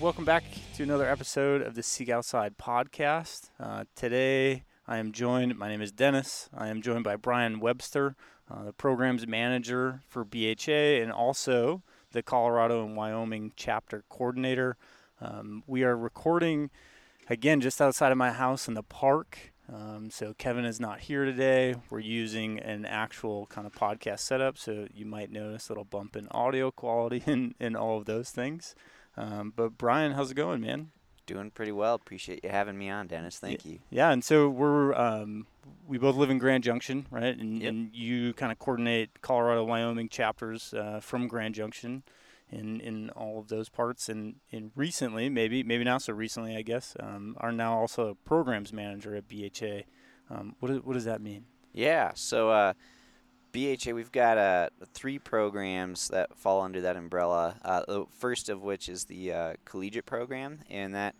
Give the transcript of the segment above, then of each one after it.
welcome back to another episode of the Seek Outside podcast. Uh, today, I am joined. My name is Dennis. I am joined by Brian Webster, uh, the programs manager for BHA, and also the Colorado and Wyoming chapter coordinator. Um, we are recording again just outside of my house in the park. Um, so Kevin is not here today. We're using an actual kind of podcast setup, so you might notice a little bump in audio quality and, and all of those things. Um, but Brian, how's it going, man? Doing pretty well. Appreciate you having me on, Dennis. Thank yeah, you. Yeah, and so we're um, we both live in Grand Junction, right? And, yep. and you kind of coordinate Colorado, Wyoming chapters uh, from Grand Junction in in all of those parts. And, and recently, maybe maybe not so recently, I guess, um, are now also programs manager at BHA. Um, what what does that mean? Yeah. So. Uh, BHA, we've got uh, three programs that fall under that umbrella. Uh, the first of which is the uh, collegiate program, and that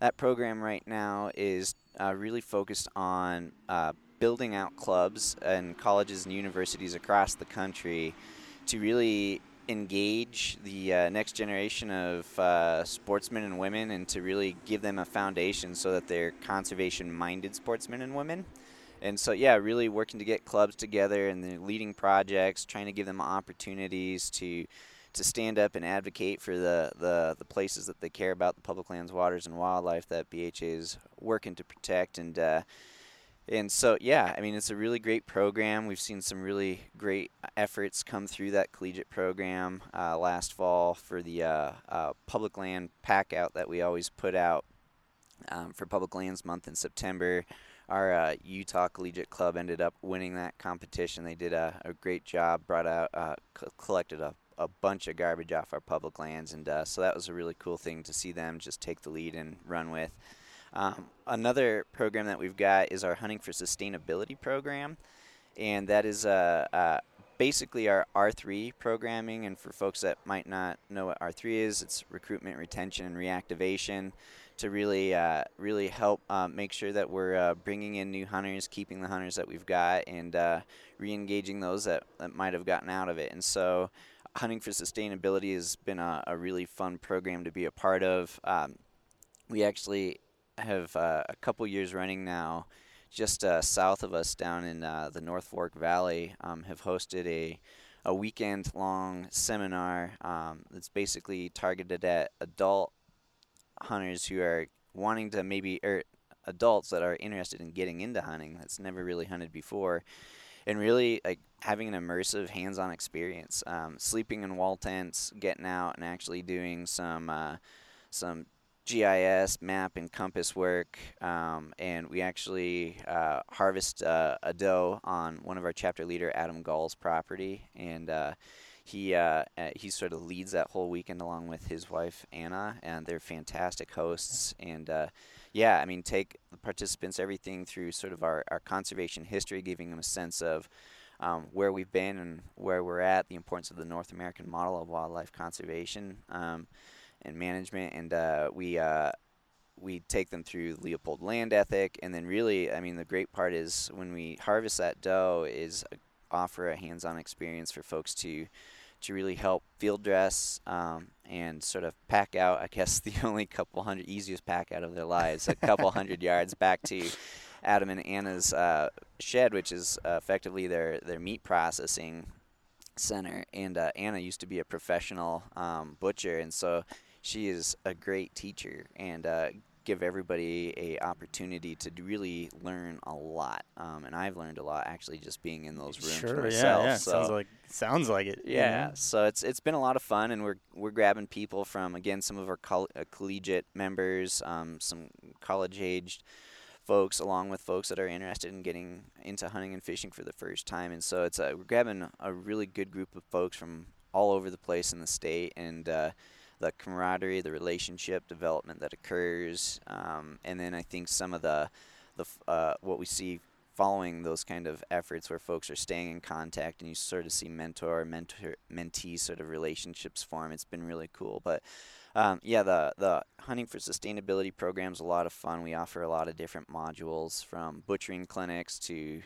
that program right now is uh, really focused on uh, building out clubs and colleges and universities across the country to really engage the uh, next generation of sportsmen and women, and to really give them a foundation so that they're conservation-minded sportsmen and women and so yeah, really working to get clubs together and the leading projects, trying to give them opportunities to to stand up and advocate for the, the, the places that they care about, the public lands, waters, and wildlife that BHA is working to protect. And uh, and so yeah, I mean it's a really great program. We've seen some really great efforts come through that collegiate program uh, last fall for the uh, uh public land pack out that we always put out um, for Public Lands Month in September our uh, Utah Collegiate Club ended up winning that competition. They did a, a great job, brought out, uh, collected a, a bunch of garbage off our public lands, and uh, so that was a really cool thing to see them just take the lead and run with. Um, another program that we've got is our Hunting for Sustainability program, and that is uh, uh, basically our R3 programming. And for folks that might not know what R3 is, it's recruitment, retention, and reactivation to really uh, really help uh, make sure that we're uh, bringing in new hunters, keeping the hunters that we've got, and uh, re-engaging those that, that might have gotten out of it. And so, hunting for sustainability has been a, a really fun program to be a part of. Um, we actually have uh, a couple years running now, just uh, south of us down in the North Fork Valley, um, have hosted a a weekend long seminar um, that's basically targeted at adult hunters who are wanting to maybe or er, adults that are interested in getting into hunting that's never really hunted before. And really like having an immersive hands-on experience um, sleeping in wall tents getting out and actually doing some uh, some GIS map and compass work, um, and we actually uh, harvest uh, a doe on one of our chapter leader Adam Gall's property, and uh, he uh, uh, he sort of leads that whole weekend along with his wife Anna, and they're fantastic hosts. And uh, yeah, I mean, take the participants everything through sort of our, our conservation history, giving them a sense of um, where we've been and where we're at, the importance of the North American model of wildlife conservation um, and management, and uh, we uh, we take them through Leopold land ethic, and then really, I mean, the great part is when we harvest that doe is offer a hands-on experience for folks to to really help field dress um, and sort of pack out. I guess the only couple hundred easiest pack out of their lives, a couple hundred yards back to Adam and Anna's uh, shed, which is uh, effectively their their meat processing center. And uh, Anna used to be a professional um, butcher, and so she is a great teacher and uh, give everybody a opportunity to really learn a lot. Um, and I've learned a lot actually just being in those rooms sure, myself. Yeah, yeah. So, sounds like sounds like it. Yeah. So it's it's been a lot of fun, and we're we're grabbing people from again some of our coll- uh, collegiate members, um, some college aged folks along with folks that are interested in getting into hunting and fishing for the first time and so it's a, we're grabbing a really good group of folks from all over the place in the state and uh, the camaraderie, the relationship development that occurs, um, and then I think some of the the uh, what we see following those kind of efforts where folks are staying in contact and you sort of see mentor mentor mentee sort of relationships form. It's been really cool, but. Um, yeah, the the hunting for sustainability program is a lot of fun. We offer a lot of different modules from butchering clinics to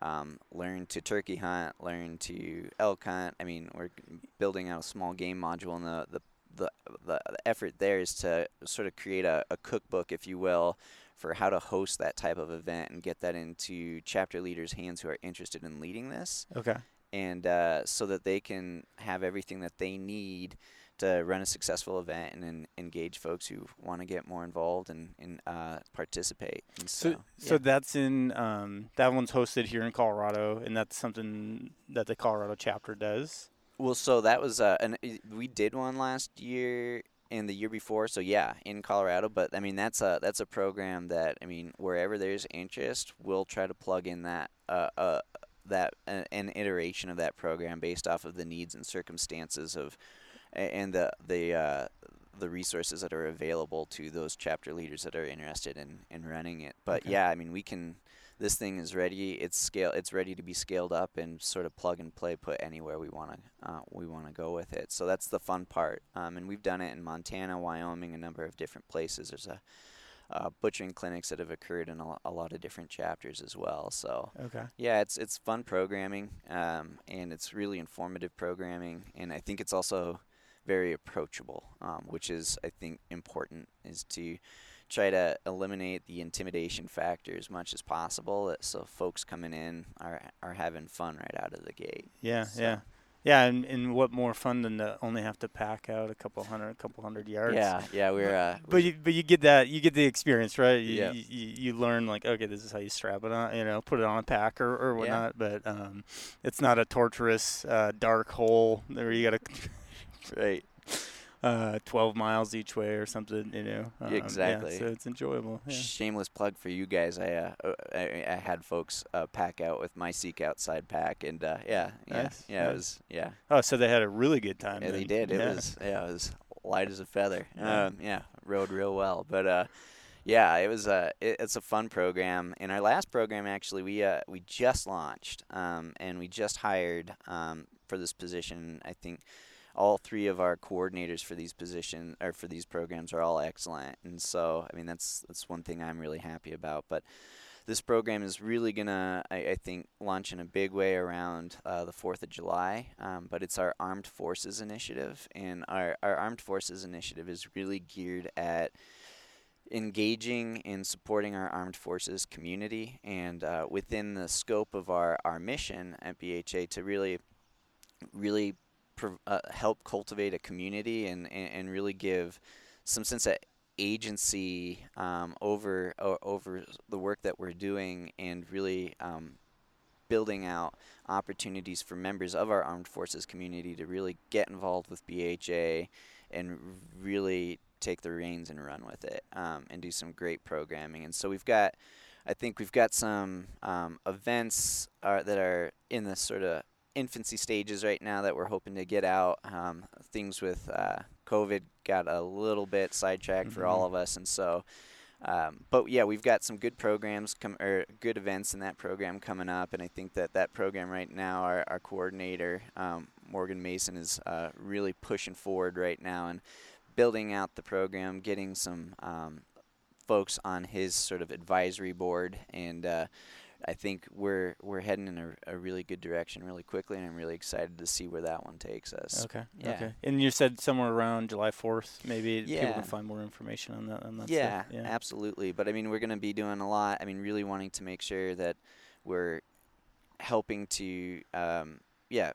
um, learn to turkey hunt, learn to elk hunt. I mean, we're building out a small game module, and the, the the, the effort there is to sort of create a, a cookbook, if you will, for how to host that type of event and get that into chapter leaders' hands who are interested in leading this, Okay. and uh, so that they can have everything that they need to run a successful event and, en- engage folks who want to get more involved and, and uh, participate. And So, so, so that's in um, that one's hosted here in Colorado, and that's something that the Colorado chapter does. Well, so that was uh, an we did one last year and the year before. So yeah, in Colorado. But I mean, that's a that's a program that I mean, wherever there's interest, we'll try to plug in that uh, uh that uh, an iteration of that program based off of the needs and circumstances of and the the uh, the resources that are available to those chapter leaders that are interested in in running it. But Okay. yeah, I mean, we can. This thing is ready. It's scale. It's ready to be scaled up and sort of plug and play, put anywhere we want to uh, we want to go with it. So that's the fun part. Um, and we've done it in Montana, Wyoming, a number of different places. There's a uh, butchering clinics that have occurred in a, a lot of different chapters as well. So Okay. yeah, it's it's fun programming, um, and it's really informative programming, and I think it's also very approachable, um, which is I think important is to try to eliminate the intimidation factor as much as possible, so folks coming in are are having fun right out of the gate. Yeah, So- yeah, yeah. And, and what more fun than to only have to pack out a couple hundred, a couple hundred yards. Yeah, yeah, we're uh, But you, but you get that you get the experience, right? You, Yeah. you, you learn like okay, this is how you strap it on, you know, put it on a pack or, or Yeah. whatnot. But um, it's not a torturous uh, dark hole where you got to right. Uh, 12 miles each way or something, you know. Um, yeah, exactly. so it's enjoyable. Yeah. Shameless plug for you guys. I uh, uh, I, I had folks uh, pack out with my Seek Outside pack, and uh, yeah, yeah, Nice, yeah, nice. it was yeah. Oh, so they had a really good time. Yeah, they did. It Yeah. was yeah, it was light as a feather. Yeah. Um, yeah, rode real well. But uh, yeah, it was uh, it, it's a fun program. In our last program, actually, we uh, we just launched, um, and we just hired um, for this position. I think all three of our coordinators for these position or for these programs are all excellent, and so I mean that's that's one thing I'm really happy about. But this program is really gonna, I, I think, launch in a big way around uh, the Fourth of July. Um, but it's our Armed Forces Initiative, and our our Armed Forces Initiative is really geared at engaging and supporting our armed forces community and uh, within the scope of our, our mission at BHA to really really uh, help cultivate a community and, and, and really give some sense of agency um, over o- over the work that we're doing and really um, building out opportunities for members of our armed forces community to really get involved with BHA and really take the reins and run with it um, and do some great programming. And so we've got, I think we've got some um, events uh, that are in the sort of infancy stages right now that we're hoping to get out. Um, things with uh, COVID got a little bit sidetracked for all Mhm. of us, and so. Um, but yeah, we've got some good programs come or good events in that program coming up, and I think that that program right now, our, our coordinator um, Morgan Mason is uh, really pushing forward right now and building out the program, getting some um, folks on his sort of advisory board, and uh, I think we're we're heading in a, a really good direction really quickly, and I'm really excited to see where that one takes us. Okay. Yeah. Okay. And you said somewhere around July 4th, maybe people can find more information on that. On that yeah. Yeah. absolutely. But I mean, we're going to be doing a lot. I mean, really wanting to make sure that we're helping to, um, yeah,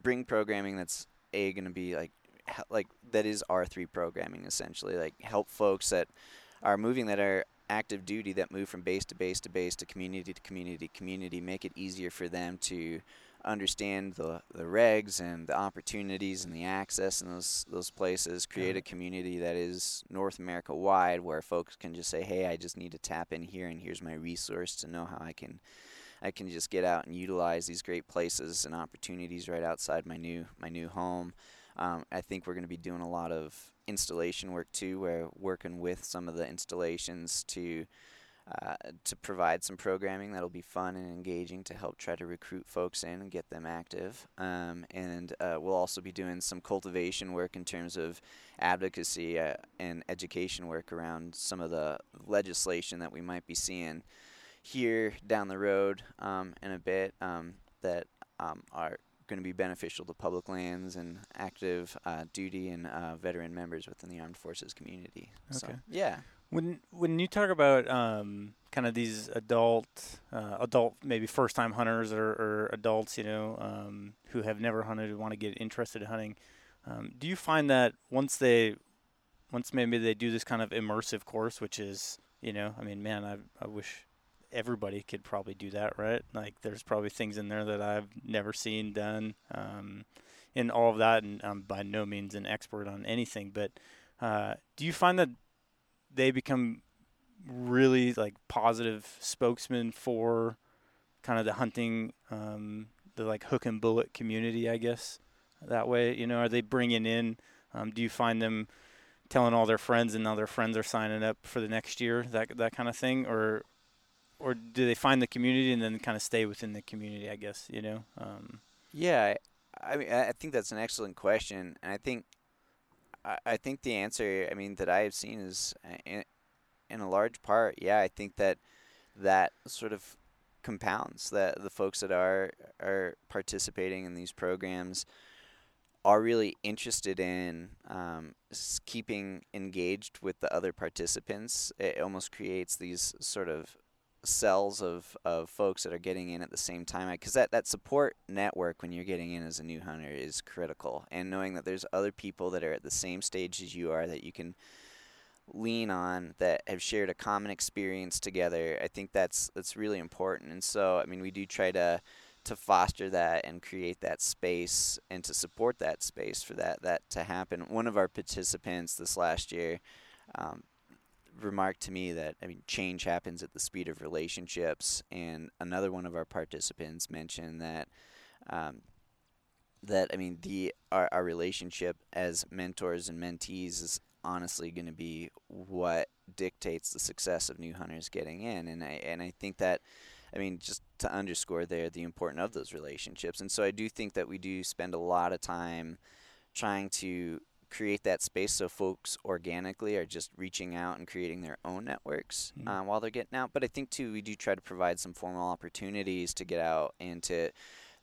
bring programming that's a going to be like, like that is R three programming essentially. Like help folks that are moving that are active duty that move from base to base to base to community to community to community. Make it easier for them to understand the the regs and the opportunities and the access in those those places. Create a community that is North America wide, where folks can just say, "Hey, I just need to tap in here, and here's my resource to know how I can." I can just get out and utilize these great places and opportunities right outside my new my new home. Um, I think we're going to be doing a lot of installation work too, We're working with some of the installations to uh, to provide some programming that'll be fun and engaging to help try to recruit folks in and get them active. Um, and uh, we'll also be doing some cultivation work in terms of advocacy uh, and education work around some of the legislation that we might be seeing here down the road um, in a bit um, that um, are going to be beneficial to public lands and active uh, duty and uh, veteran members within the armed forces community. Okay. So, yeah. When when you talk about um, kind of these adult uh, adult maybe first time hunters or, or adults you know um, who have never hunted who want to get interested in hunting, um, do you find that once they once maybe they do this kind of immersive course, which is you know I mean man I I wish everybody could probably do that right like there's probably things in there that I've never seen done um, in all of that and I'm by no means an expert on anything but uh, do you find that they become really like positive spokesmen for kind of the hunting, um, the like hook and bullet community, I guess. That way, you know, are they bringing in? Um, do you find them telling all their friends, and now their friends are signing up for the next year, that that kind of thing, or or do they find the community and then kind of stay within the community? I guess you know. Um, Yeah, I, I mean, I think that's an excellent question, and I think, I, I think the answer, I mean, that I have seen is, uh, in, in a large part, yeah, I think that that sort of compounds that the folks that are are participating in these programs are really interested in um, keeping engaged with the other participants. It almost creates these sort of cells of, of folks that are getting in at the same time because that, that support network when you're getting in as a new hunter is critical. And knowing that there's other people that are at the same stage as you are that you can lean on that have shared a common experience together i think that's that's really important. And so i mean we do try to to foster that and create that space and to support that space for that that to happen. One of our participants this last year um, remarked to me that I mean change happens at the speed of relationships, and another one of our participants mentioned that um, that I mean the our, our relationship as mentors and mentees is honestly going to be what dictates the success of new hunters getting in, and I and I think that. I mean, just to underscore there the importance of those relationships. And so I do think that we do spend a lot of time trying to create that space so folks organically are just reaching out and creating their own networks Mhm. uh, while they're getting out. But I think too we do try to provide some formal opportunities to get out and to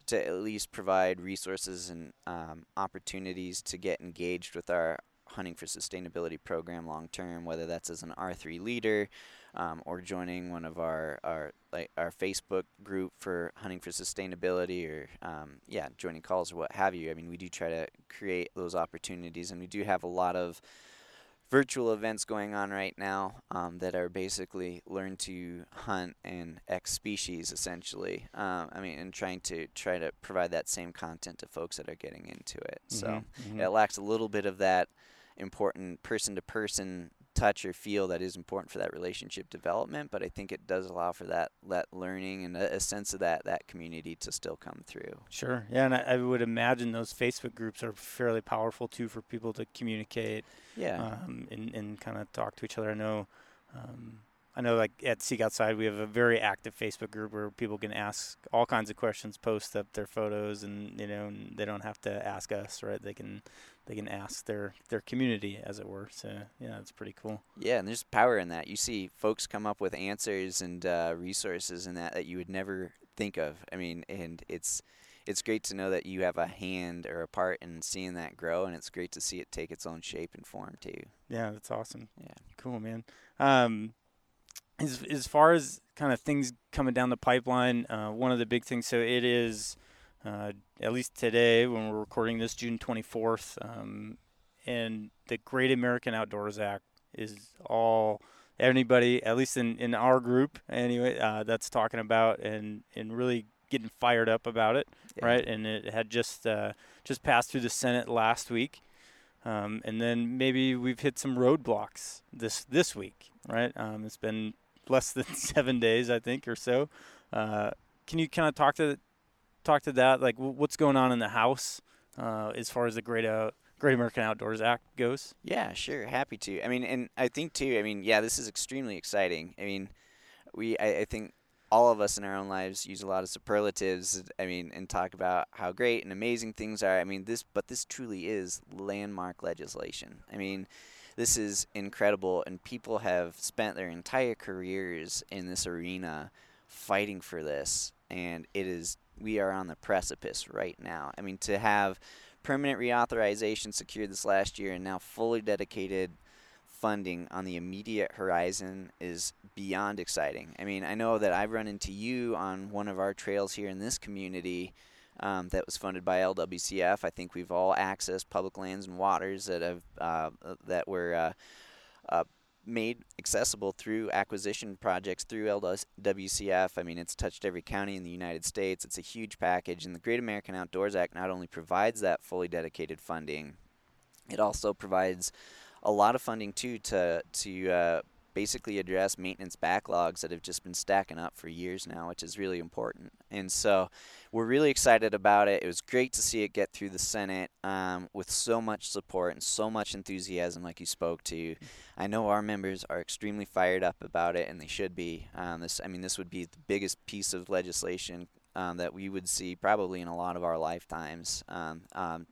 to at least provide resources and um, opportunities to get engaged with our hunting for sustainability program long term, whether that's as an R three leader um, or joining one of our, our like our Facebook group for hunting for sustainability or um, yeah joining calls or what have you. I mean we do try to create those opportunities and we do have a lot of virtual events going on right now um, that are basically learn to hunt and X species essentially. Um, I mean, and trying to try to provide that same content to folks that are getting into it. So mhm, mhm. it lacks a little bit of that important person to person touch or feel that is important for that relationship development but i think it does allow for that that learning and a, a sense of that that community to still come through Sure. Yeah, and I, I would imagine those Facebook groups are fairly powerful too for people to communicate yeah um, and, and kind of talk to each other. I know, um, I know, like at Seek Outside, we have a very active Facebook group where people can ask all kinds of questions, post up their photos, and you know, and they don't have to ask us, right? They can they can ask their their community, as it were. So yeah, it's pretty cool. yeah and there's power in that you see folks come up with answers and uh, resources and that that you would never think of i mean and it's it's great to know that you have a hand or a part in seeing that grow and it's great to see it take its own shape and form too Yeah, that's awesome. Yeah. Cool, man. Um, as as far as kind of things coming down the pipeline, uh, one of the big things. So it is, uh, at least today when we're recording this, June twenty fourth, um, and the Great American Outdoors Act is all anybody, at least in in our group anyway, uh, that's talking about and and really getting fired up about it Yeah. right? And it had just uh, just passed through the Senate last week, um, and then maybe we've hit some roadblocks this this week, right? Um, it's been less than seven days, I think, or so. Uh, can you kind of talk to talk to that? Like, w- what's going on in the House uh, as far as the Great Out Great American Outdoors Act goes? Yeah, sure. Happy to. I mean, and I think too. I mean, yeah, this is extremely exciting. I mean, we. I, I think all of us in our own lives use a lot of superlatives. I mean, and talk about how great and amazing things are. I mean, this, but this truly is landmark legislation. I mean, this is incredible, and people have spent their entire careers in this arena fighting for this, and it is we are on the precipice right now. I mean, to have permanent reauthorization secured this last year and now fully dedicated funding on the immediate horizon is beyond exciting. I mean, I know that I've run into you on one of our trails here in this community um, that was funded by LWCF. I think we've all accessed public lands and waters that have uh, that were uh, uh, made accessible through acquisition projects through LWCF. I mean, it's touched every county in the United States. It's a huge package, and the Great American Outdoors Act not only provides that fully dedicated funding, it also provides a lot of funding too to to uh, basically address maintenance backlogs that have just been stacking up for years now, which is really important. And so we're really excited about it. It was great to see it get through the Senate um, with so much support and so much enthusiasm, like you spoke to. I know our members are extremely fired up about it, and they should be. Um, this, I mean, this would be the biggest piece of legislation um, that we would see probably in a lot of our lifetimes, um, um,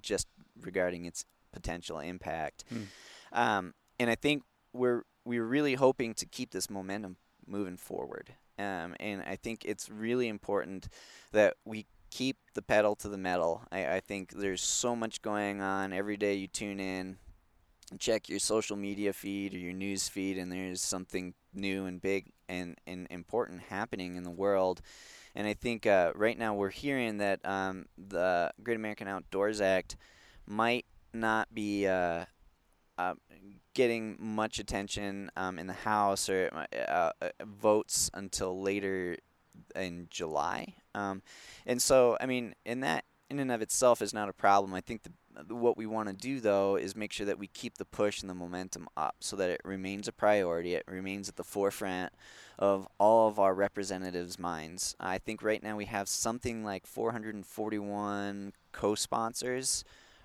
just regarding its potential impact. Mm. and I think we're we're really hoping to keep this momentum moving forward. Um, and I think it's really important that we keep the pedal to the metal. I, I think there's so much going on every day. You tune in, check your social media feed or your news feed, and there's something new and big and, and important happening in the world. And I think uh, right now we're hearing that um, the Great American Outdoors Act might not be uh, uh, getting much attention um, in the House or uh, uh, votes until later in July. Um, and so, I mean, in that in and of itself is not a problem. I think the, what we want to do though is make sure that we keep the push and the momentum up so that it remains a priority. It remains at the forefront of all of our representatives' minds. I think right now we have something like 441 co-sponsors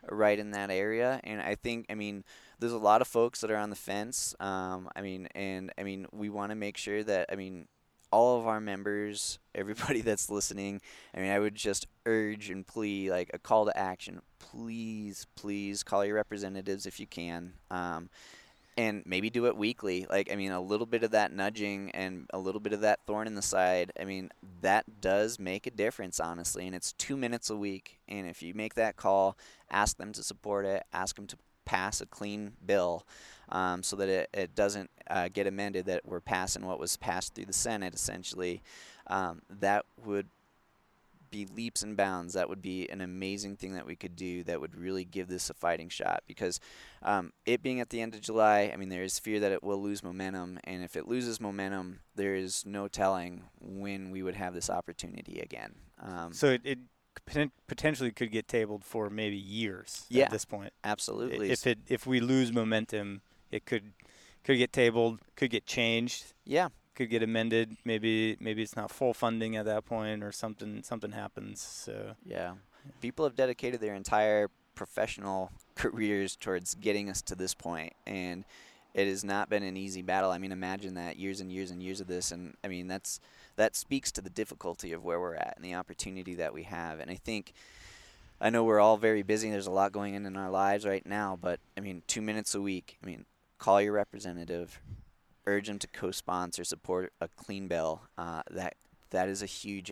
right in that area, and I think, I mean there's a lot of folks that are on the fence. Um, I mean, and I mean, we want to make sure that I mean, all of our members, everybody that's listening. I mean, I would just urge and plea, like a call to action. Please, please call your representatives if you can. Um, and maybe do it weekly. Like, I mean, a little bit of that nudging and a little bit of that thorn in the side. I mean, that does make a difference, honestly. And it's two minutes a week. And if you make that call, ask them to support it, ask them to pass a clean bill um, so that it, it doesn't uh, get amended, that we're passing what was passed through the Senate essentially, um, that would be leaps and bounds. That would be an amazing thing that we could do that would really give this a fighting shot. Because um, it being at the end of July, I mean, there is fear that it will lose momentum. And if it loses momentum, there is no telling when we would have this opportunity again. Um, so it, it potentially could get tabled for maybe years yeah, at this point. Absolutely. If it if we lose momentum, it could could get tabled, could get changed. Yeah. Could get amended. Maybe maybe it's not full funding at that point, or something something happens. So yeah, people have dedicated their entire professional careers towards getting us to this point, and it has not been an easy battle. I mean, imagine that years and years and years of this, and I mean that's that speaks to the difficulty of where we're at and the opportunity that we have. And I think I know we're all very busy. There's a lot going on in our lives right now, but I mean, two minutes a week. I mean, call your representative, urge them to co-sponsor, support a clean bill. Uh, that that is a huge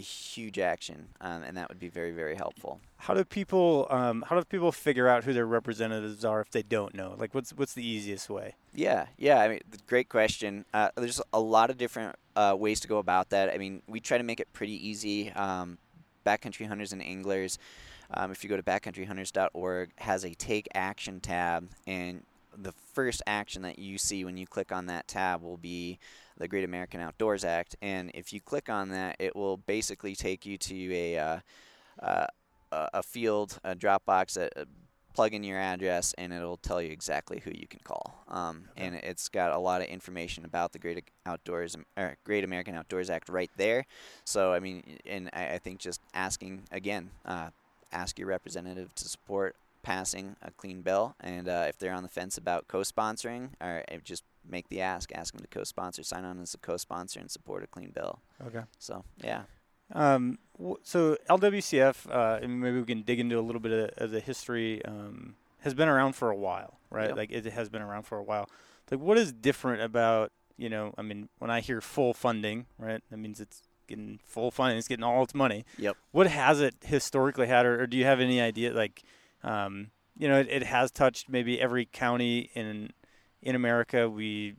huge action, um, and that would be very, very helpful. How do people um, how do people figure out who their representatives are if they don't know? Like, what's what's the easiest way? Yeah, yeah. I mean, great question. Uh, there's a lot of different uh, ways to go about that. I mean, we try to make it pretty easy. Um, backcountry hunters and anglers. Um, if you go to backcountryhunters.org, has a take action tab, and the first action that you see when you click on that tab will be the Great American Outdoors Act. And if you click on that, it will basically take you to a uh, uh, a field, a Dropbox, a plug in your address and it'll tell you exactly who you can call. Um, okay. And it's got a lot of information about the Great Outdoors, or Great American Outdoors Act right there. So I mean, and I, I think just asking again, uh, ask your representative to support passing a clean bill, and uh, if they're on the fence about co-sponsoring, or uh, just make the ask, ask them to co-sponsor, sign on as a co-sponsor, and support a clean bill. Okay. So yeah. Um, w- so LWCF, uh, and maybe we can dig into a little bit of, of the history. Um, has been around for a while, right? Yep. Like it has been around for a while. Like what is different about you know? I mean, when I hear full funding, right, that means it's getting full funding, it's getting all its money. Yep. What has it historically had, or, or do you have any idea? Like, um, you know, it, it has touched maybe every county in in America. We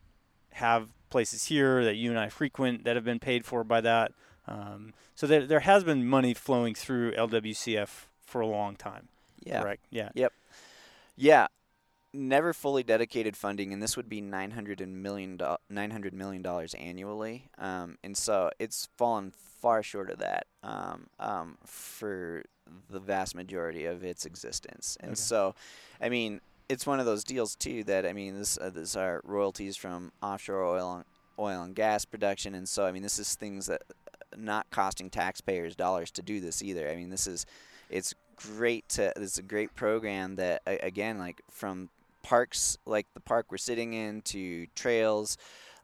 have places here that you and I frequent that have been paid for by that. Um, so there, there has been money flowing through LWCF for a long time. Yeah. Correct. Yeah. Yep. Yeah. Never fully dedicated funding, and this would be nine hundred and million nine hundred million dollars annually, um, and so it's fallen far short of that um, um, for the vast majority of its existence. And Okay. so, I mean, it's one of those deals too that I mean, this uh, this are royalties from offshore oil and, oil and gas production, and so I mean, this is things that uh, not costing taxpayers dollars to do this either. I mean, this is it's great to it's a great program that again like from parks like the park we're sitting in to trails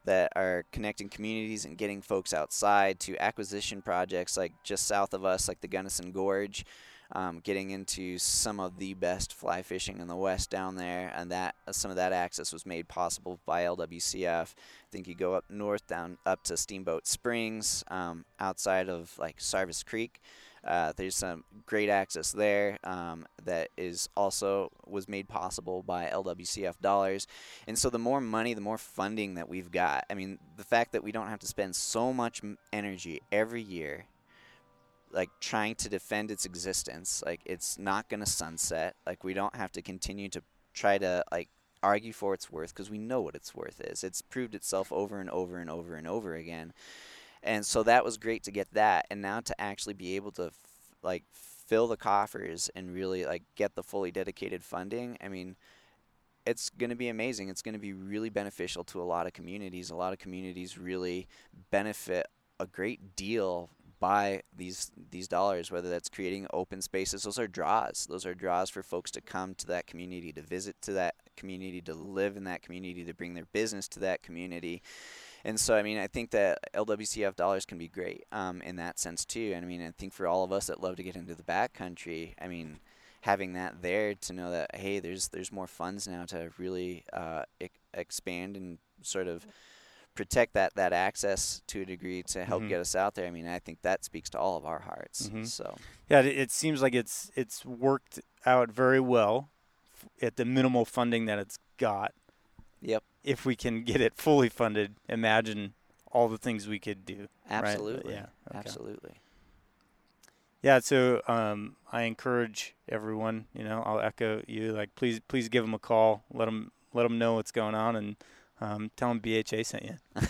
that are connecting communities and getting folks outside to acquisition projects like just south of us like the Gunnison Gorge um, getting into some of the best fly fishing in the west down there and that some of that access was made possible by LWCF I think you go up north down up to Steamboat Springs um, outside of like Sarvis Creek uh, there's some great access there um, that is also was made possible by LWCF dollars, and so the more money, the more funding that we've got. I mean, the fact that we don't have to spend so much energy every year, like trying to defend its existence, like it's not going to sunset. Like we don't have to continue to try to like argue for its worth because we know what its worth is. It's proved itself over and over and over and over again and so that was great to get that and now to actually be able to f- like fill the coffers and really like get the fully dedicated funding i mean it's going to be amazing. It's going to be really beneficial to a lot of communities. A lot of communities really benefit a great deal by these these dollars whether that's creating open spaces. Those are draws. Those are draws for folks to come to that community to visit to that community to live in that community to bring their business to that community and so, I mean, I think that LWCF dollars can be great um, in that sense too. And I mean, I think for all of us that love to get into the backcountry, I mean, having that there to know that hey, there's there's more funds now to really uh, e- expand and sort of protect that that access to a degree to help Mhm. get us out there. I mean, I think that speaks to all of our hearts. Mhm. So Yeah, it, it seems like it's it's worked out very well f- at the minimal funding that it's got. Yep. If we can get it fully funded, imagine all the things we could do. right? absolutely, Yeah. okay. absolutely. Yeah. So um, I encourage everyone. You know, I'll echo you. Like, please, please give them a call. Let them let them know what's going on, and um, tell them BHA sent you.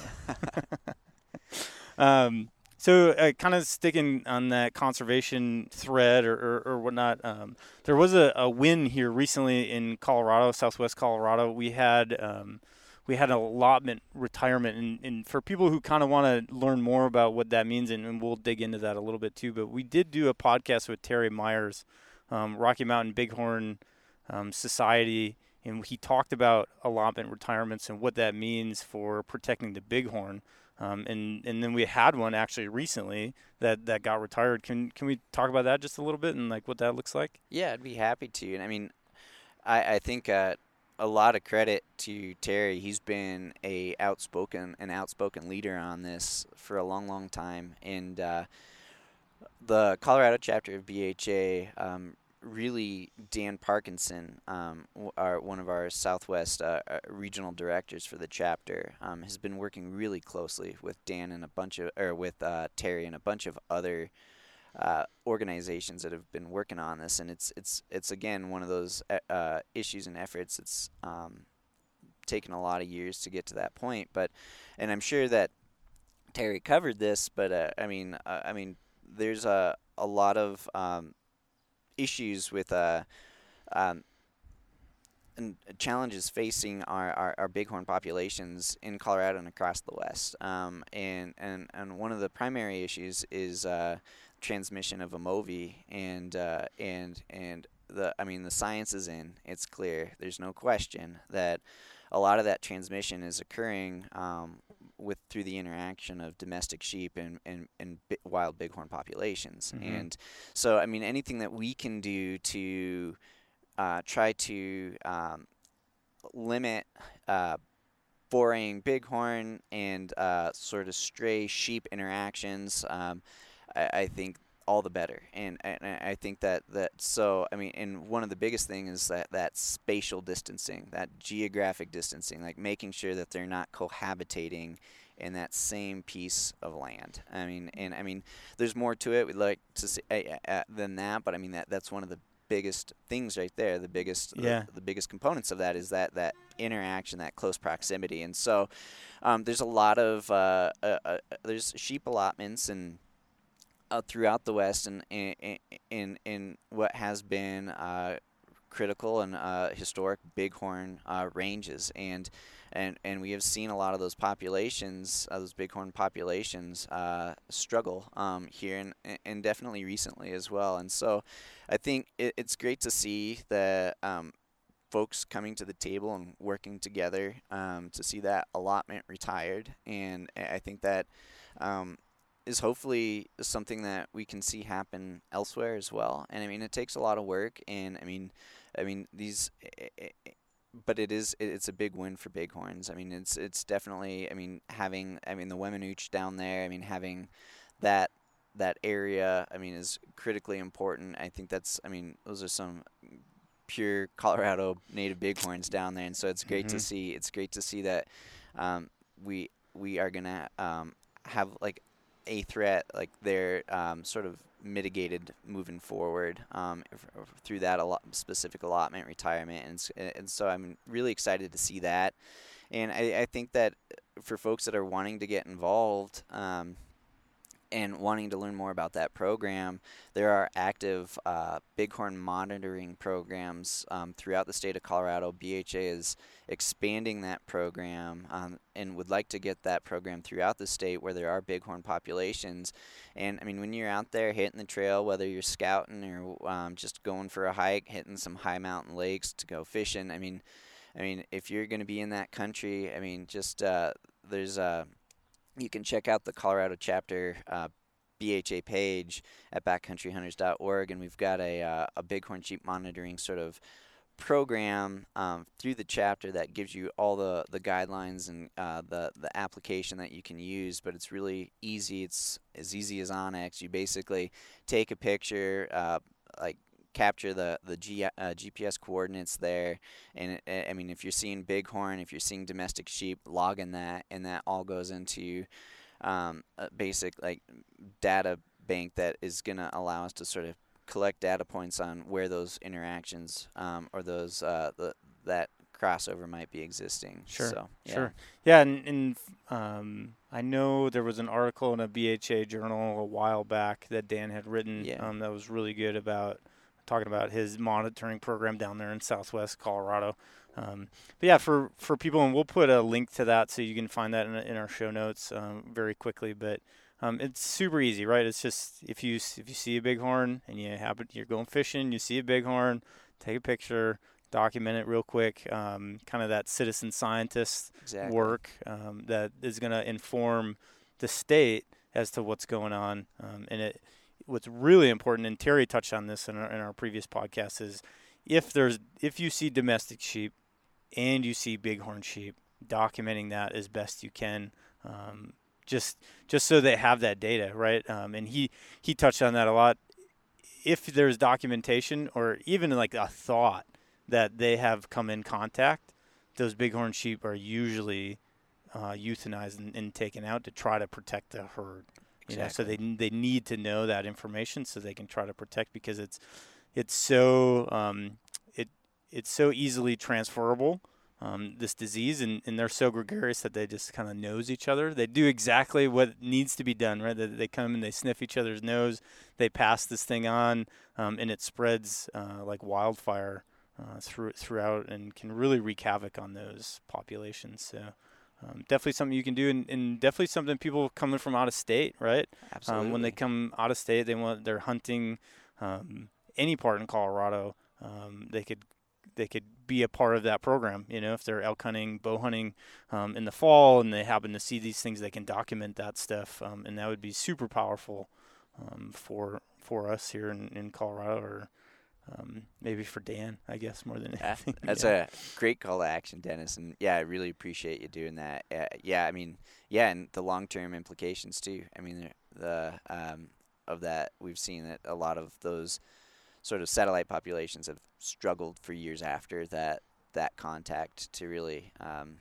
um, so, uh, kind of sticking on that conservation thread or, or, or whatnot, um, there was a, a win here recently in Colorado, Southwest Colorado. We had um, we had an allotment retirement, and, and for people who kind of want to learn more about what that means, and, and we'll dig into that a little bit too. But we did do a podcast with Terry Myers, um, Rocky Mountain Bighorn um, Society, and he talked about allotment retirements and what that means for protecting the bighorn. Um, and and then we had one actually recently that, that got retired. Can can we talk about that just a little bit and like what that looks like? Yeah, I'd be happy to. And I mean, I, I think uh, a lot of credit to Terry. He's been a outspoken an outspoken leader on this for a long, long time. And uh, the Colorado chapter of BHA um, really Dan Parkinson, um, our one of our Southwest uh, uh, regional directors for the chapter, um, has been working really closely with Dan and a bunch of or with uh, Terry and a bunch of other uh, organizations that have been working on this, and it's it's it's again one of those uh, uh, issues and efforts. that's um, taken a lot of years to get to that point, but and I'm sure that Terry covered this, but uh, I mean uh, I mean there's a a lot of um, issues with um, and challenges facing our, our, our bighorn populations in Colorado and across the West. Um, and, and, and one of the primary issues is uh, transmission of M. ovi and uh, and and the I mean the science is in. It's clear. There's no question that a lot of that transmission is occurring um, with through the interaction of domestic sheep and and, and bi- wild bighorn populations. Mhm. And so I mean anything that we can do to uh, try to um, limit uh, foraying bighorn and uh, sort of stray sheep interactions, um, I, I, think all the better. And, and I think that, that so I mean, and one of the biggest things is that that spatial distancing, that geographic distancing, like making sure that they're not cohabitating in that same piece of land. I mean, and I mean, there's more to it. We'd like to see uh, uh, than that, but I mean that that's one of the biggest things right there. The biggest, yeah. the, the biggest components of that is that that interaction, that close proximity, and so um, there's a lot of uh, uh, uh, there's sheep allotments and. Uh, throughout the West, and in in, in what has been critical and historic bighorn ranges, and and and we have seen a lot of those populations, uh, those bighorn populations, uh, struggle um, here and and definitely recently as well. And so, I think it, it's great to see that um, folks coming to the table and working together um, to see that allotment retired, and I think that. Um, is hopefully something that we can see happen elsewhere as well. And I mean, it takes a lot of work, and I mean, I mean these but it is it's a big win for Bighorns. I mean, it's it's definitely. I mean, having I mean the Weminuche down there. I mean, having that that area. I mean, is critically important. I think that's. I mean, those are some pure Colorado native Bighorns down there, and so it's great mm-hmm. to see. It's great to see that um, we we are gonna um, have like a threat like they're um, sort of mitigated moving forward um, through that specific allotment retirement, and and so I'm really excited to see that, and I, I think that for folks that are wanting to get involved. Um, and wanting to learn more about that program, there are active uh, bighorn monitoring programs um, throughout the state of Colorado. BHA is expanding that program um, and would like to get that program throughout the state where there are bighorn populations. And I mean, when you're out there hitting the trail, whether you're scouting or um, just going for a hike, hitting some high mountain lakes to go fishing, I mean, I mean, if you're going to be in that country, I mean, just uh, there's a uh, you can check out the Colorado chapter uh, BHA page at backcountryhunters.org, and we've got a, uh, a bighorn sheep monitoring sort of program um, through the chapter that gives you all the, the guidelines and uh, the, the application that you can use, but it's really easy. It's as easy as onX. You basically take a picture, uh, like capture the the G, uh, GPS coordinates there, and it, I mean if you're seeing bighorn, if you're seeing domestic sheep, log in that, and that all goes into um, a basic like data bank that is going to allow us to sort of collect data points on where those interactions um, or those uh, the, that crossover might be existing. Sure. So, yeah. Sure. Yeah, and, and um, I know there was an article in a BHA journal a while back that Dan had written yeah. um, that was really good about talking about his monitoring program down there in Southwest Colorado. Um, but yeah, for, for people, and we'll put a link to that so you can find that in, in our show notes um, very quickly. But um, it's super easy, right? It's just if you if you see a bighorn and you happen you're going fishing, you see a bighorn, take a picture, document it real quick. Um, kind of that citizen scientist exactly. work um, that is going to inform the state as to what's going on. Um, and it what's really important, and Terry touched on this in our, in our previous podcast, is if there's if you see domestic sheep and you see bighorn sheep, documenting that as best you can. Um, just just so they have that data, right? Um, and he he touched on that a lot. If there's documentation or even like a thought that they have come in contact, those bighorn sheep are usually uh, euthanized and, and, taken out to try to protect the herd. You exactly. know, so they they need to know that information so they can try to protect because it's it's so um, it it's so easily transferable um, this disease, and, and they're so gregarious that they just kind of nose each other. They do exactly what needs to be done, right? They, they come and they sniff each other's nose. They pass this thing on, um, and it spreads uh, like wildfire uh, through, throughout and can really wreak havoc on those populations. So. Um, definitely something you can do, and, and, definitely something people coming from out of state, right? Absolutely. Um, when they come out of state, they want they're hunting um, any part in Colorado. Um, they could they could be a part of that program. You know, if they're elk hunting, bow hunting um, in the fall, and they happen to see these things, they can document that stuff, um, and that would be super powerful um, for for us here in, in Colorado or um, maybe for Dan, I guess more than Yeah, anything. That's yeah. a great call to action, Dennis. And yeah, I really appreciate you doing that. Uh, yeah, I mean, yeah, and the long term implications too. I mean, the um, of that we've seen that a lot of those sort of satellite populations have struggled for years after that that contact to really um,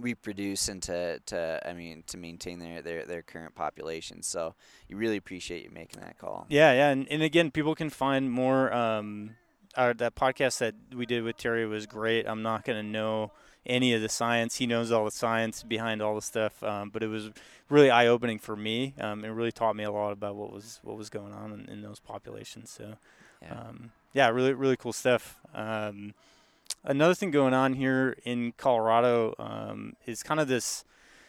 reproduce and to, to I mean to maintain their, their, their current population. So you really appreciate you making that call. Yeah, yeah, and, and again, people can find more. Um, our, that podcast that we did with Terry was great. I'm not going to know any of the science. He knows all the science behind all the stuff, um, but it was really eye opening for me. Um, it really taught me a lot about what was what was going on in, in those populations. So, Yeah. um, yeah, really really cool stuff. Another thing going on here in Colorado um, is kind of this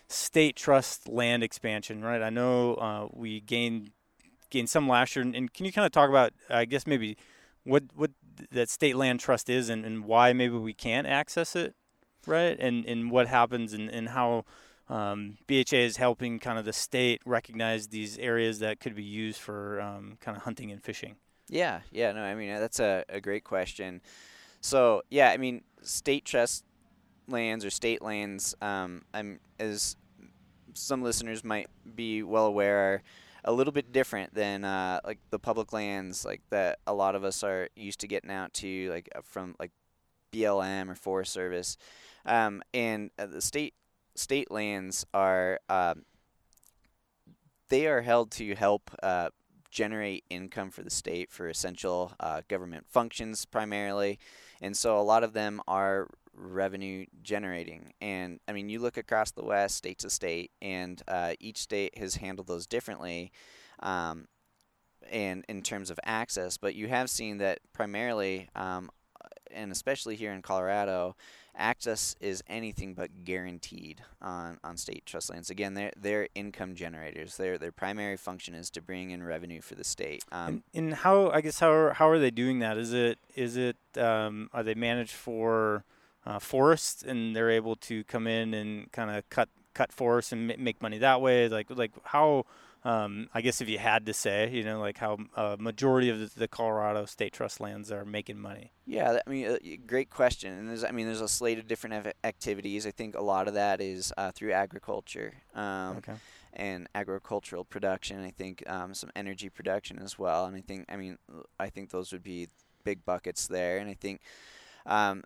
state trust land expansion, right? I know uh, we gained gained some last year, and, and can you kind of talk about, I guess maybe what what that state land trust is and, and why maybe we can't access it, right? And and what happens and, and how um, BHA is helping kind of the state recognize these areas that could be used for um, kind of hunting and fishing. Yeah, yeah, no, I mean that's a, a great question. So yeah, I mean state trust lands or state lands, um, I'm as some listeners might be well aware, are a little bit different than uh, like the public lands like that a lot of us are used to getting out to like uh, from like BLM or Forest Service, um, and uh, the state state lands are um, they are held to help uh, generate income for the state for essential uh, government functions primarily, and so a lot of them are revenue generating. And I mean, you look across the West, state to state, and uh, each state has handled those differently. Um, and in terms of access, but you have seen that primarily, um, and especially here in Colorado, access is anything but guaranteed on, on state trust lands. Again, they're they're income generators. Their their primary function is to bring in revenue for the state. Um, and, and how I guess how are, how are they doing that? Is it is it um, are they managed for uh, forests and they're able to come in and kind of cut cut forests and ma- make money that way? Like like how um, I guess if you had to say, you know, like how a majority of the, Colorado state trust lands are making money. Yeah, that- I mean, uh, great question. And there's, I mean, there's a slate of different activities. I think a lot of that is uh, through agriculture um, Okay. and agricultural production. I think um, some energy production as well. And I think, I mean, I think those would be big buckets there. And I think, um,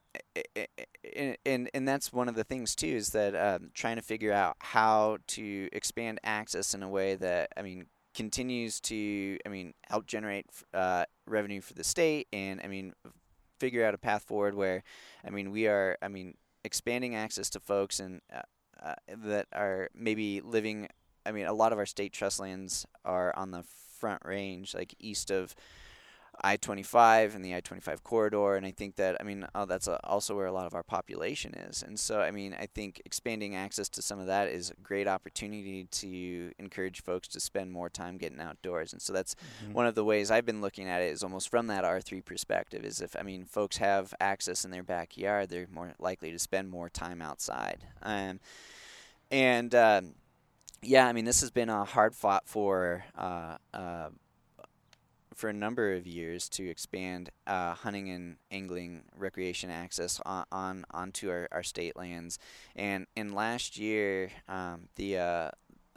and and that's one of the things too is that um, trying to figure out how to expand access in a way that I mean continues to I mean help generate uh, revenue for the state and I mean figure out a path forward where I mean we are I mean expanding access to folks and uh, uh, that are maybe living I mean a lot of our state trust lands are on the front range like east of I-25 and the I-25 corridor, and I think that I mean uh, that's uh also where a lot of our population is, and so I mean I think expanding access to some of that is a great opportunity to encourage folks to spend more time getting outdoors, and so that's Mhm. one of the ways I've been looking at it is almost from that R3 perspective. Is if I mean folks have access in their backyard, they're more likely to spend more time outside, um, and um, yeah, I mean this has been a hard fought for. Uh, uh, for a number of years to expand uh, hunting and angling recreation access on, on onto our, our state lands, and and last year um, the uh,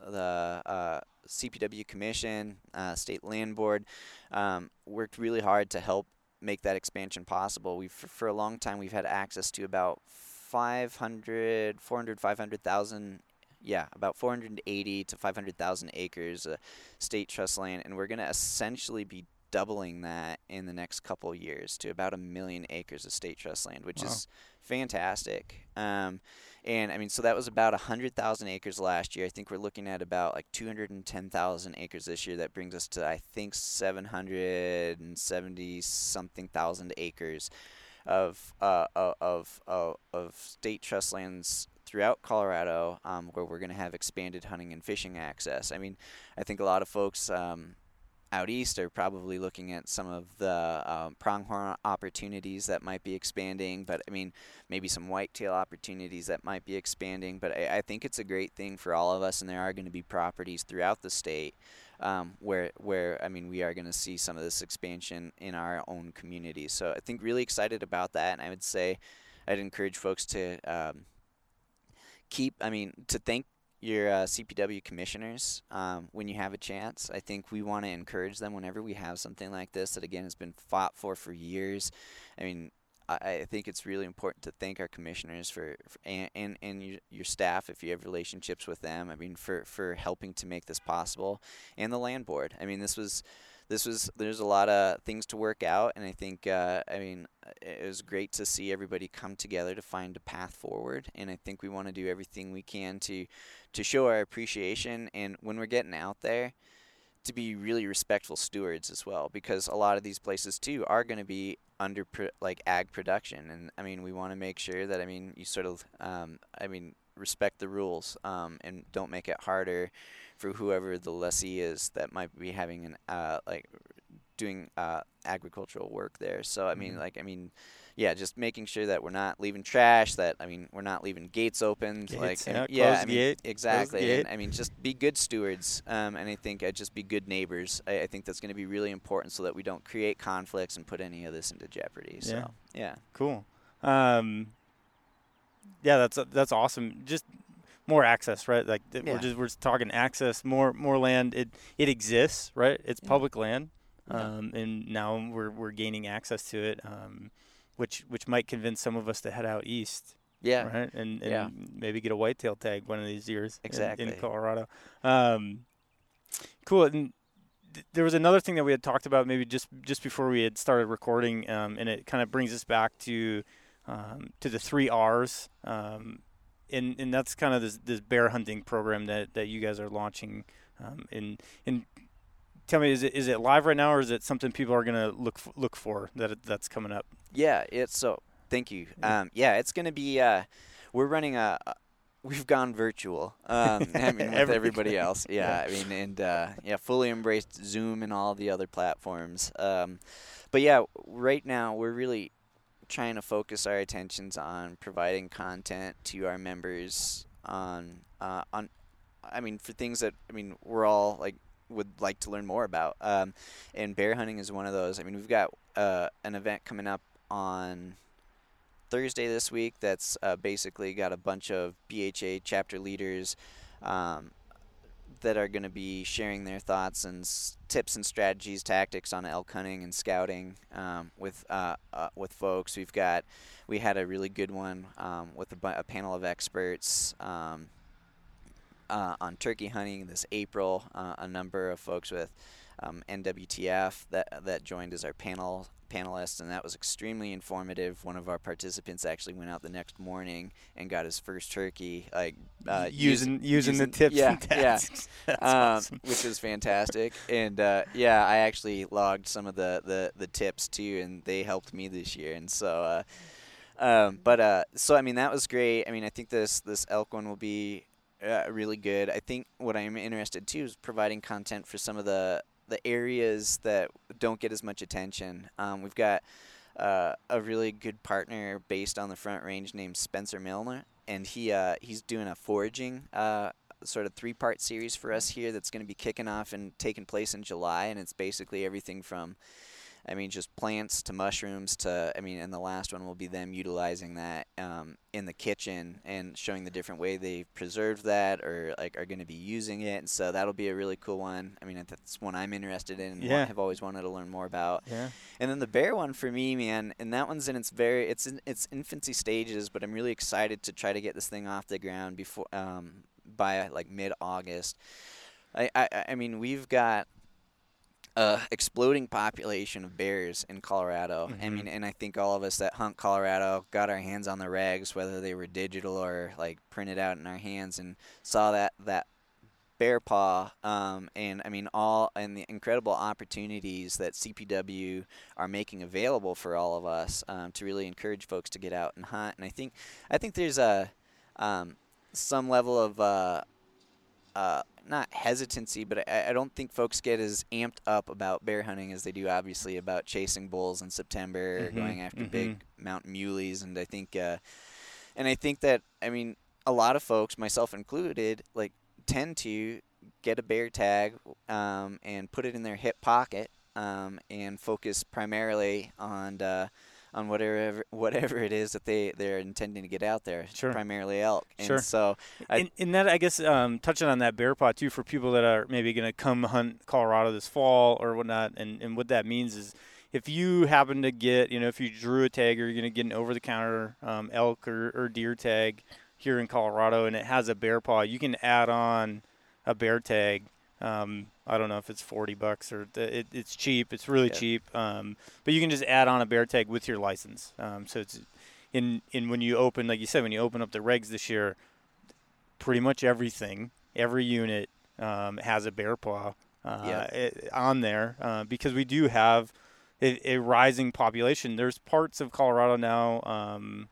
the uh, CPW Commission, uh, State Land Board, um, worked really hard to help make that expansion possible. We've for, for a long time we've had access to about 500, 400, 500,000 yeah, about 480 to 500,000 acres of state trust land, and we're going to essentially be doubling that in the next couple years to about a million acres of state trust land, which Wow. is fantastic. Um, and I mean, so that was about 100,000 acres last year. I think we're looking at about like 210,000 acres this year. That brings us to, I think, 770 something thousand acres of uh, of, of of of state trust lands throughout Colorado, um, where we're going to have expanded hunting and fishing access. I mean, I think a lot of folks um, out east are probably looking at some of the um, pronghorn opportunities that might be expanding, but I mean, maybe some whitetail opportunities that might be expanding. But I, I think it's a great thing for all of us, and there are going to be properties throughout the state um, where where I mean we are going to see some of this expansion in our own community. So I think really excited about that, and I would say I'd encourage folks to um, keep. I mean to thank your uh, CPW commissioners um, when you have a chance. I think we want to encourage them whenever we have something like this that again has been fought for for years. I mean, I, think it's really important to thank our commissioners for, for and, and, and your, your staff if you have relationships with them. I mean, for, for helping to make this possible, and the land board. I mean, this was this was there's a lot of things to work out, and I think uh, I mean it was great to see everybody come together to find a path forward. And I think we want to do everything we can to to show our appreciation. And when we're getting out there, to be really respectful stewards as well, because a lot of these places too are going to be under like ag production, and I mean we want to make sure that I mean you sort of um, I mean respect the rules um, and don't make it harder for whoever the lessee is that might be having an uh, like doing uh, agricultural work there. So I mean, mm-hmm. like I mean, yeah, just making sure that we're not leaving trash. That I mean, we're not leaving gates open. Gates, like yeah, yeah I mean, gate, exactly. And, I mean, just be good stewards. Um, and I think uh, just be good neighbors. I, I think that's going to be really important so that we don't create conflicts and put any of this into jeopardy. So yeah, yeah. cool. Um, yeah, that's that's awesome. Just more access, right? Like yeah. we're just we're just talking access, more more land. It it exists, right? It's yeah. public land, um, yeah. and now we're we're gaining access to it, um, which which might convince some of us to head out east. Yeah. Right. And, and yeah. maybe get a whitetail tag one of these years. Exactly. In, in Colorado. Um, cool. And th- there was another thing that we had talked about maybe just just before we had started recording, um, and it kind of brings us back to um, to the three R's. And and that's kind of this, this bear hunting program that, that you guys are launching. Um, and and tell me, is it is it live right now, or is it something people are gonna look f- look for that that's coming up? Yeah, it's so. Thank you. Um, yeah, it's gonna be. Uh, we're running a. We've gone virtual. Um, I mean, with everybody else. Yeah, yeah, I mean, and uh, yeah, fully embraced Zoom and all the other platforms. Um, but yeah, right now we're really trying to focus our attentions on providing content to our members on uh, on I mean for things that I mean we're all like would like to learn more about. Um, and bear hunting is one of those. I mean we've got uh, an event coming up on Thursday this week that's uh, basically got a bunch of BHA chapter leaders um, that are going to be sharing their thoughts and s- tips and strategies, tactics on elk hunting and scouting um, with uh, uh, with folks. We've got we had a really good one um, with a, a, panel of experts um, uh, on turkey hunting this April. Uh, a number of folks with um, NWTF that that joined as our panel panelists, and that was extremely informative. One of our participants actually went out the next morning and got his first turkey, like uh, using, using, using the tips yeah, and tasks. Yeah, um, awesome. which was fantastic. and uh, yeah, I actually logged some of the, the, the tips too, and they helped me this year. And so, uh, um, but uh, so I mean that was great. I mean I think this this elk one will be uh, really good. I think what I'm interested too is providing content for some of the the areas that don't get as much attention. Um, we've got uh, a really good partner based on the Front Range named Spencer Milner, and he uh, he's doing a foraging uh, sort of three part series for us here that's going to be kicking off and taking place in July, and it's basically everything from I mean, just plants to mushrooms to, I mean, and the last one will be them utilizing that um, in the kitchen and showing the different way they've preserved that or like are going to be using it. And so that'll be a really cool one. I mean, that's one I'm interested in and yeah. have always wanted to learn more about. Yeah. And then the bear one for me, man, and that one's in its very, it's in its infancy stages, but I'm really excited to try to get this thing off the ground before, um, by like mid August. I, I, I mean, we've got uh, exploding population of bears in Colorado. Mm-hmm. I mean, and I think all of us that hunt Colorado got our hands on the rags, whether they were digital or like printed out in our hands, and saw that that bear paw. Um, and I mean, all and the incredible opportunities that CPW are making available for all of us um, to really encourage folks to get out and hunt. And I think I think there's a um, some level of uh, uh, not hesitancy, but I, I don't think folks get as amped up about bear hunting as they do, obviously, about chasing bulls in September, mm-hmm, going after mm-hmm. big mountain muleys, and I think, uh, and I think that I mean a lot of folks, myself included, like tend to get a bear tag um, and put it in their hip pocket um, and focus primarily on uh, on whatever whatever it is that they they're intending to get out there. Sure. Primarily elk. And Sure. so I- and, and that I guess um, touching on that bear paw too for people that are maybe going to come hunt Colorado this fall or whatnot, and, and what that means is if you happen to get you know if you drew a tag or you're going to get an over the counter um, elk or, or deer tag here in Colorado and it has a bear paw, you can add on a bear tag. Um, I don't know if it's 40 bucks or it, it's cheap. It's really Yeah. cheap. Um, but you can just add on a bear tag with your license. Um, so it's in in when you open, like you said, when you open up the regs this year, pretty much everything, every unit um, has a bear paw uh, Yep. it- on there uh, because we do have a, a rising population. There's parts of Colorado now, um,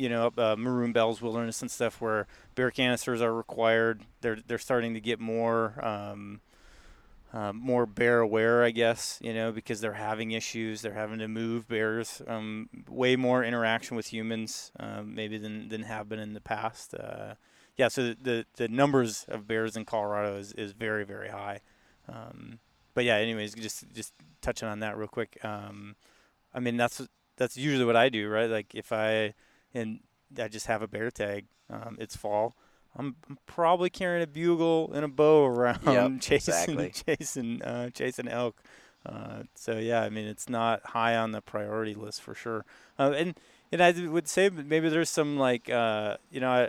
you know, uh, Maroon Bells Wilderness and stuff where bear canisters are required. They're they're starting to get more. Um, uh, more bear aware, I guess, you know, because they're having issues. They're having to move bears. Um, way more interaction with humans, um, maybe than than have been in the past. Uh, yeah, so the, the the numbers of bears in Colorado is, is very very high. Um, but yeah, anyways, just just touching on that real quick. Um, I mean, that's that's usually what I do, right? Like if I and I just have a bear tag. Um, it's fall. I'm, I'm probably carrying a bugle and a bow around, Yep, chasing exactly. chasing uh, chasing elk. Uh, so yeah, I mean it's not high on the priority list for sure. Uh, and and I would say maybe there's some like uh, you know I,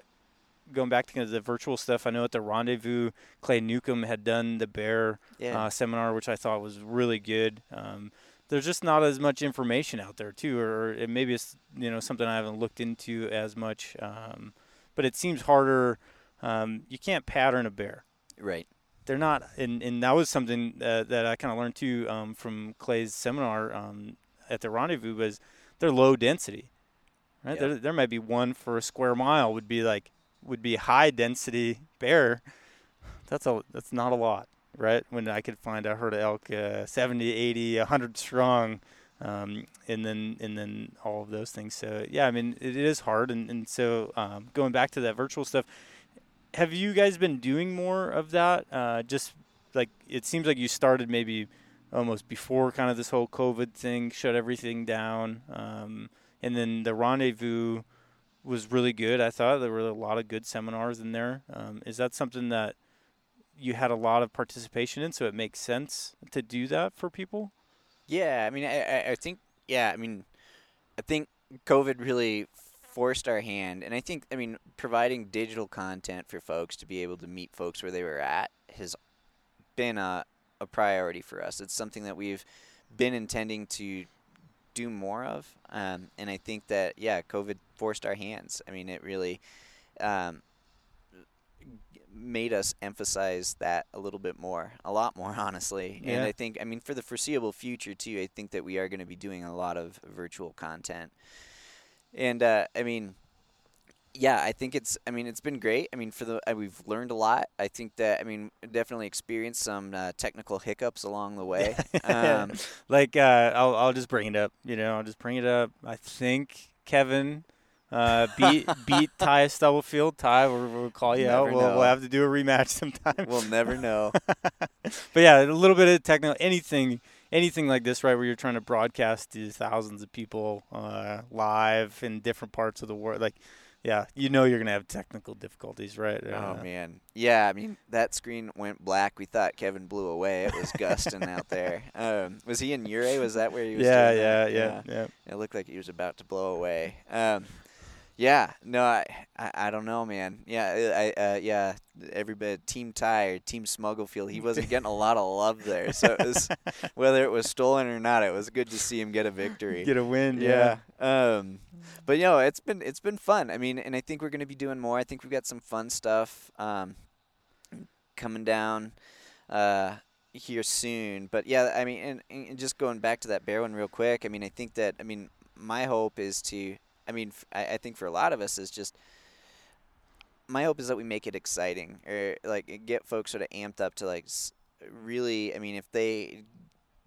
going back to kind of the virtual stuff. I know at the rendezvous, Clay Newcomb had done the bear yeah. uh, seminar, which I thought was really good. Um, there's just not as much information out there too, or it maybe it's you know something I haven't looked into as much. Um, but it seems harder. Um, you can't pattern a bear. right. They're not, and, and that was something uh, that I kind of learned too um, from Clay's seminar um, at the rendezvous was they're low density, right? Yeah. There, there might be one for a square mile would be like would be high density bear. That's a that's not a lot, right? When I could find a herd of elk, uh, 70, 80, 100 strong, um, and then and then all of those things. So yeah, I mean it is hard, and and so um, going back to that virtual stuff, have you guys been doing more of that? Uh, just like it seems like you started maybe almost before kind of this whole COVID thing shut everything down, um, and then the rendezvous was really good. I thought there were a lot of good seminars in there. Um, is that something that you had a lot of participation in, so it makes sense to do that for people? Yeah, I mean, I, I, think, yeah, I mean, I think COVID really forced our hand, and I think, I mean, providing digital content for folks to be able to meet folks where they were at has been a, a priority for us. It's something that we've been intending to do more of, um, and I think that, yeah, COVID forced our hands. I mean, it really um, made us emphasize that a little bit more, a lot more, honestly. And I think, I mean, for the foreseeable future too, I think that we are going to be doing a lot of virtual content. And uh, I mean, yeah, I think it's. I mean, it's been great. I mean, for the uh, we've learned a lot. I think that I mean, definitely experienced some uh, technical hiccups along the way. um, like uh, I'll I'll just bring it up. You know, I'll just bring it up. I think Kevin uh, beat beat Ty Stubblefield. Ty, we'll, we'll call you out. We'll, we'll have to do a rematch sometime. we'll never know. but yeah, a little bit of technical anything anything like this, right, where you're trying to broadcast to thousands of people uh, live in different parts of the world, like. Yeah, you know you're gonna have technical difficulties, right? Oh Uh, man, yeah. I mean, that screen went black. We thought Kevin blew away. It was gusting out there. Um, was he in Ouray? Was that where he was? Yeah, doing yeah, that? yeah, yeah. It looked like he was about to blow away. Um, yeah, no, I, I, I don't know, man. Yeah, I, uh, yeah. Everybody, Team Ty or Team Smugglefield, he wasn't getting a lot of love there. So it was, whether it was stolen or not, it was good to see him get a victory. Get a win, yeah. Yeah. Um, but you know, it's been it's been fun. I mean, and I think we're going to be doing more. I think we've got some fun stuff um, coming down uh, here soon. But yeah, I mean, and, and just going back to that bear one real quick. I mean, I think that I mean, my hope is to. I mean, I think for a lot of us is just. My hope is that we make it exciting, or like get folks sort of amped up to like really. I mean, if they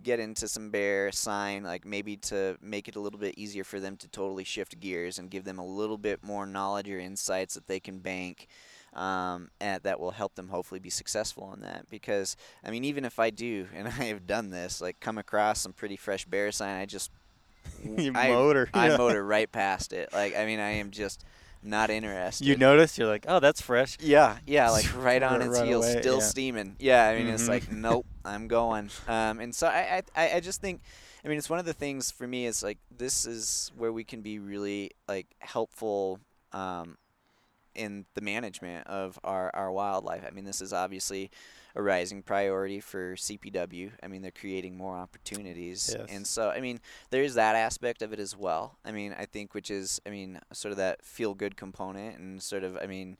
get into some bear sign, like maybe to make it a little bit easier for them to totally shift gears and give them a little bit more knowledge or insights that they can bank. Um, and that will help them hopefully be successful in that. Because I mean, even if I do, and I have done this, like come across some pretty fresh bear sign, I just you I, motor. I motor right past it. Like I mean, I am just not interested. You notice? You're like, oh, that's fresh. Yeah, yeah, like right on its heels, away, still yeah. steaming. Yeah, I mean, it's Mhm. like, nope, I'm going. Um, and so I, I, I just think, I mean, it's one of the things for me is like this is where we can be really like helpful um, in the management of our, our wildlife. I mean, this is obviously a rising priority for CPW. I mean, they're creating more opportunities. Yes. And so, I mean, there's that aspect of it as well. I mean, I think, which is, I mean, sort of that feel good component and sort of, I mean,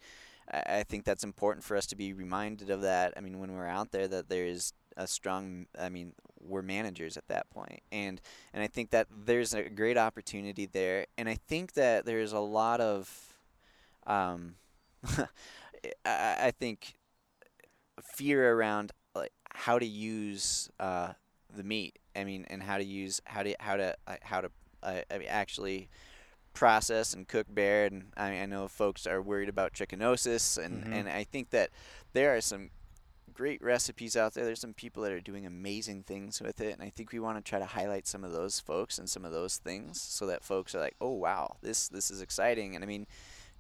I I think that's important for us to be reminded of that. I mean, when we're out there, that there is a strong. I mean, we're managers at that point, and and I think that there's a great opportunity there, and I think that there's a lot of, um, I, I think, fear around like how to use uh, the meat. I mean, and how to use how to how to uh, how to uh, I mean, actually process and cook bear. And I, I know folks are worried about trichinosis, and, Mhm. and I think that there are some great recipes out there. There's some people that are doing amazing things with it, and I think we want to try to highlight some of those folks and some of those things, so that folks are like, "Oh wow, this this is exciting." And I mean,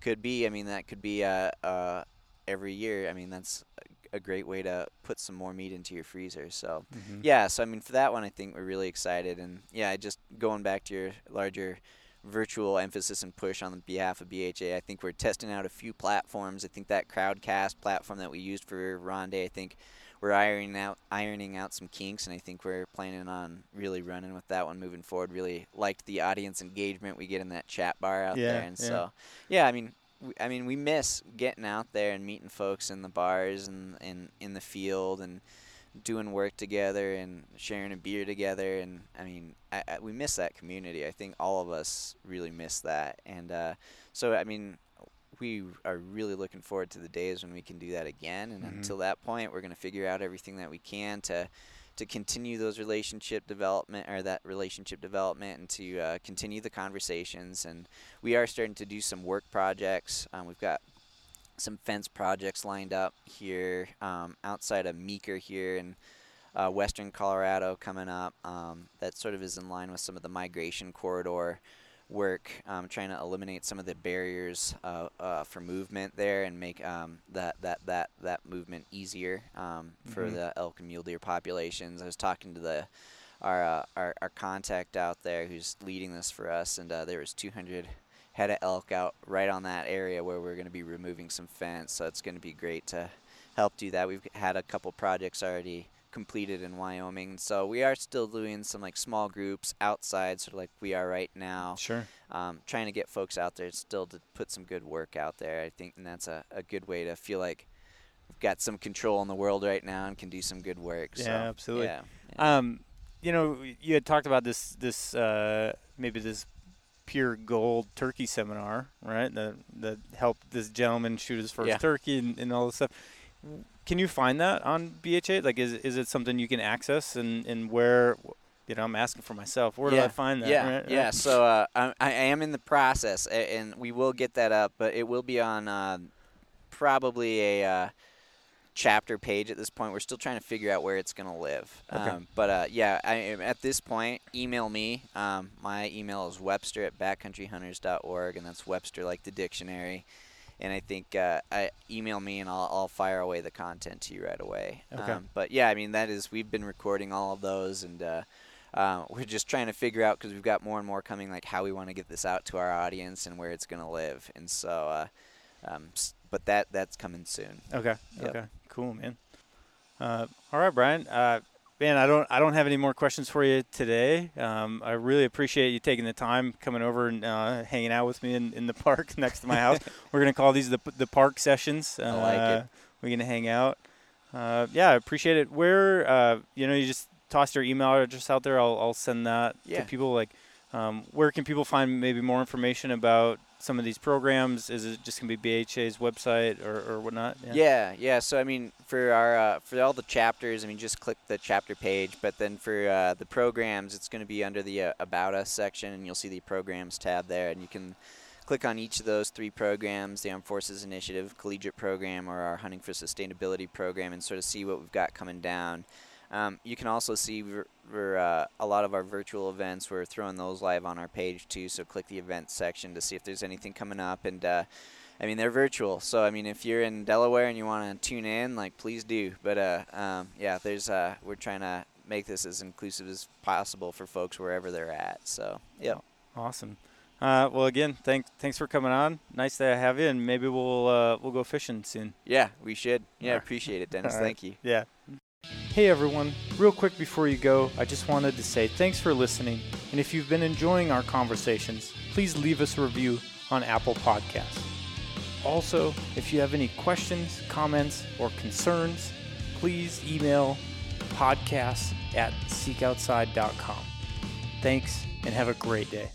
could be. I mean, that could be uh, uh, every year. I mean, that's a, great way to put some more meat into your freezer. So Mhm. yeah, so I mean, for that one, I think we're really excited, and yeah, just going back to your larger virtual emphasis and push on the behalf of BHA. I think we're testing out a few platforms. I think that Crowdcast platform that we used for Ronde, I think we're ironing out ironing out some kinks, and I think we're planning on really running with that one moving forward. Really liked the audience engagement we get in that chat bar out Yeah, there, and yeah. so yeah, I mean. I mean, we miss getting out there and meeting folks in the bars and, and in the field and doing work together and sharing a beer together and I mean I, I, we miss that community. I think all of us really miss that and uh, so I mean we are really looking forward to the days when we can do that again and Mhm. until that point we're going to figure out everything that we can to to continue those relationship development or that relationship development and to uh, continue the conversations and we are starting to do some work projects um, we've got some fence projects lined up here um, outside of Meeker here in uh, western Colorado coming up. Um, that sort of is in line with some of the migration corridor work, um, trying to eliminate some of the barriers uh, uh, for movement there and make um, that, that, that, that movement easier um, for Mhm. the elk and mule deer populations. I was talking to the our, uh, our our contact out there who's leading this for us, and uh, there was 200 head of elk out right on that area where we're going to be removing some fence. So it's going to be great to help do that. We've had a couple projects already completed in Wyoming, so we are still doing some like small groups outside, sort of like we are right now, Sure. um, trying to get folks out there still to put some good work out there. I think, and that's a, a good way to feel like we've got some control in the world right now and can do some good work. Yeah, so, absolutely. Yeah, yeah. Um, you know, you had talked about this this uh, maybe this pure gold turkey seminar, right? That that helped this gentleman shoot his first Yeah. turkey and, and all this stuff. Can you find that on BHA? Like, is is it something you can access and and where? You know, I'm asking for myself. Where do I find that? Yeah, right? yeah. So uh, I, I am in the process, and we will get that up, but it will be on uh, probably a uh, chapter page at this point. We're still trying to figure out where it's going to live. Okay. Um, but uh, yeah, I, at this point, email me. Um, my email is webster at backcountryhunters.org, and that's Webster like the dictionary. And I think uh, I email me and I'll, I'll fire away the content to you right away. Okay. Um, but yeah, I mean that is we've been recording all of those and uh, uh, we're just trying to figure out because we've got more and more coming, like how we want to get this out to our audience and where it's going to live. And so, uh, um, but that that's coming soon. Okay. Yep. Okay. Cool, man. Uh, all right, Brian. Uh, man, I don't I don't have any more questions for you today. Um, I really appreciate you taking the time coming over and uh, hanging out with me in, in the park next to my house. We're gonna call these the the park sessions. Uh, I like it. We're gonna hang out. Uh, yeah, I appreciate it. Where uh, you know you just toss your email address out there. I'll I'll send that Yeah. to people. Like, Um, where can people find maybe more information about some of these programs? Is it just gonna be BHA's website or, or whatnot? Yeah. yeah, So I mean, for our uh, for all the chapters, I mean, just click the chapter page. But then for uh, the programs, it's going to be under the uh, About Us section, and you'll see the Programs tab there, and you can click on each of those three programs: the Armed Forces Initiative, Collegiate Program, or our Hunting for Sustainability program, and sort of see what we've got coming down. Um, you can also see for uh, a lot of our virtual events, we're throwing those live on our page too. So click the events section to see if there's anything coming up. And uh, I mean, they're virtual. So I mean, if you're in Delaware and you want to tune in, like please do. But uh, um, yeah, there's uh, we're trying to make this as inclusive as possible for folks wherever they're at. So yeah. Awesome. Uh, well, again, thanks thanks for coming on. Nice to have you, and maybe we'll uh, we'll go fishing soon. Yeah, we should. Yeah, appreciate it, Dennis. Thank you. Yeah. Hey everyone, real quick before you go, I just wanted to say thanks for listening. And if you've been enjoying our conversations, please leave us a review on Apple Podcasts. Also, if you have any questions, comments, or concerns, please email podcasts at seekoutside.com. Thanks and have a great day.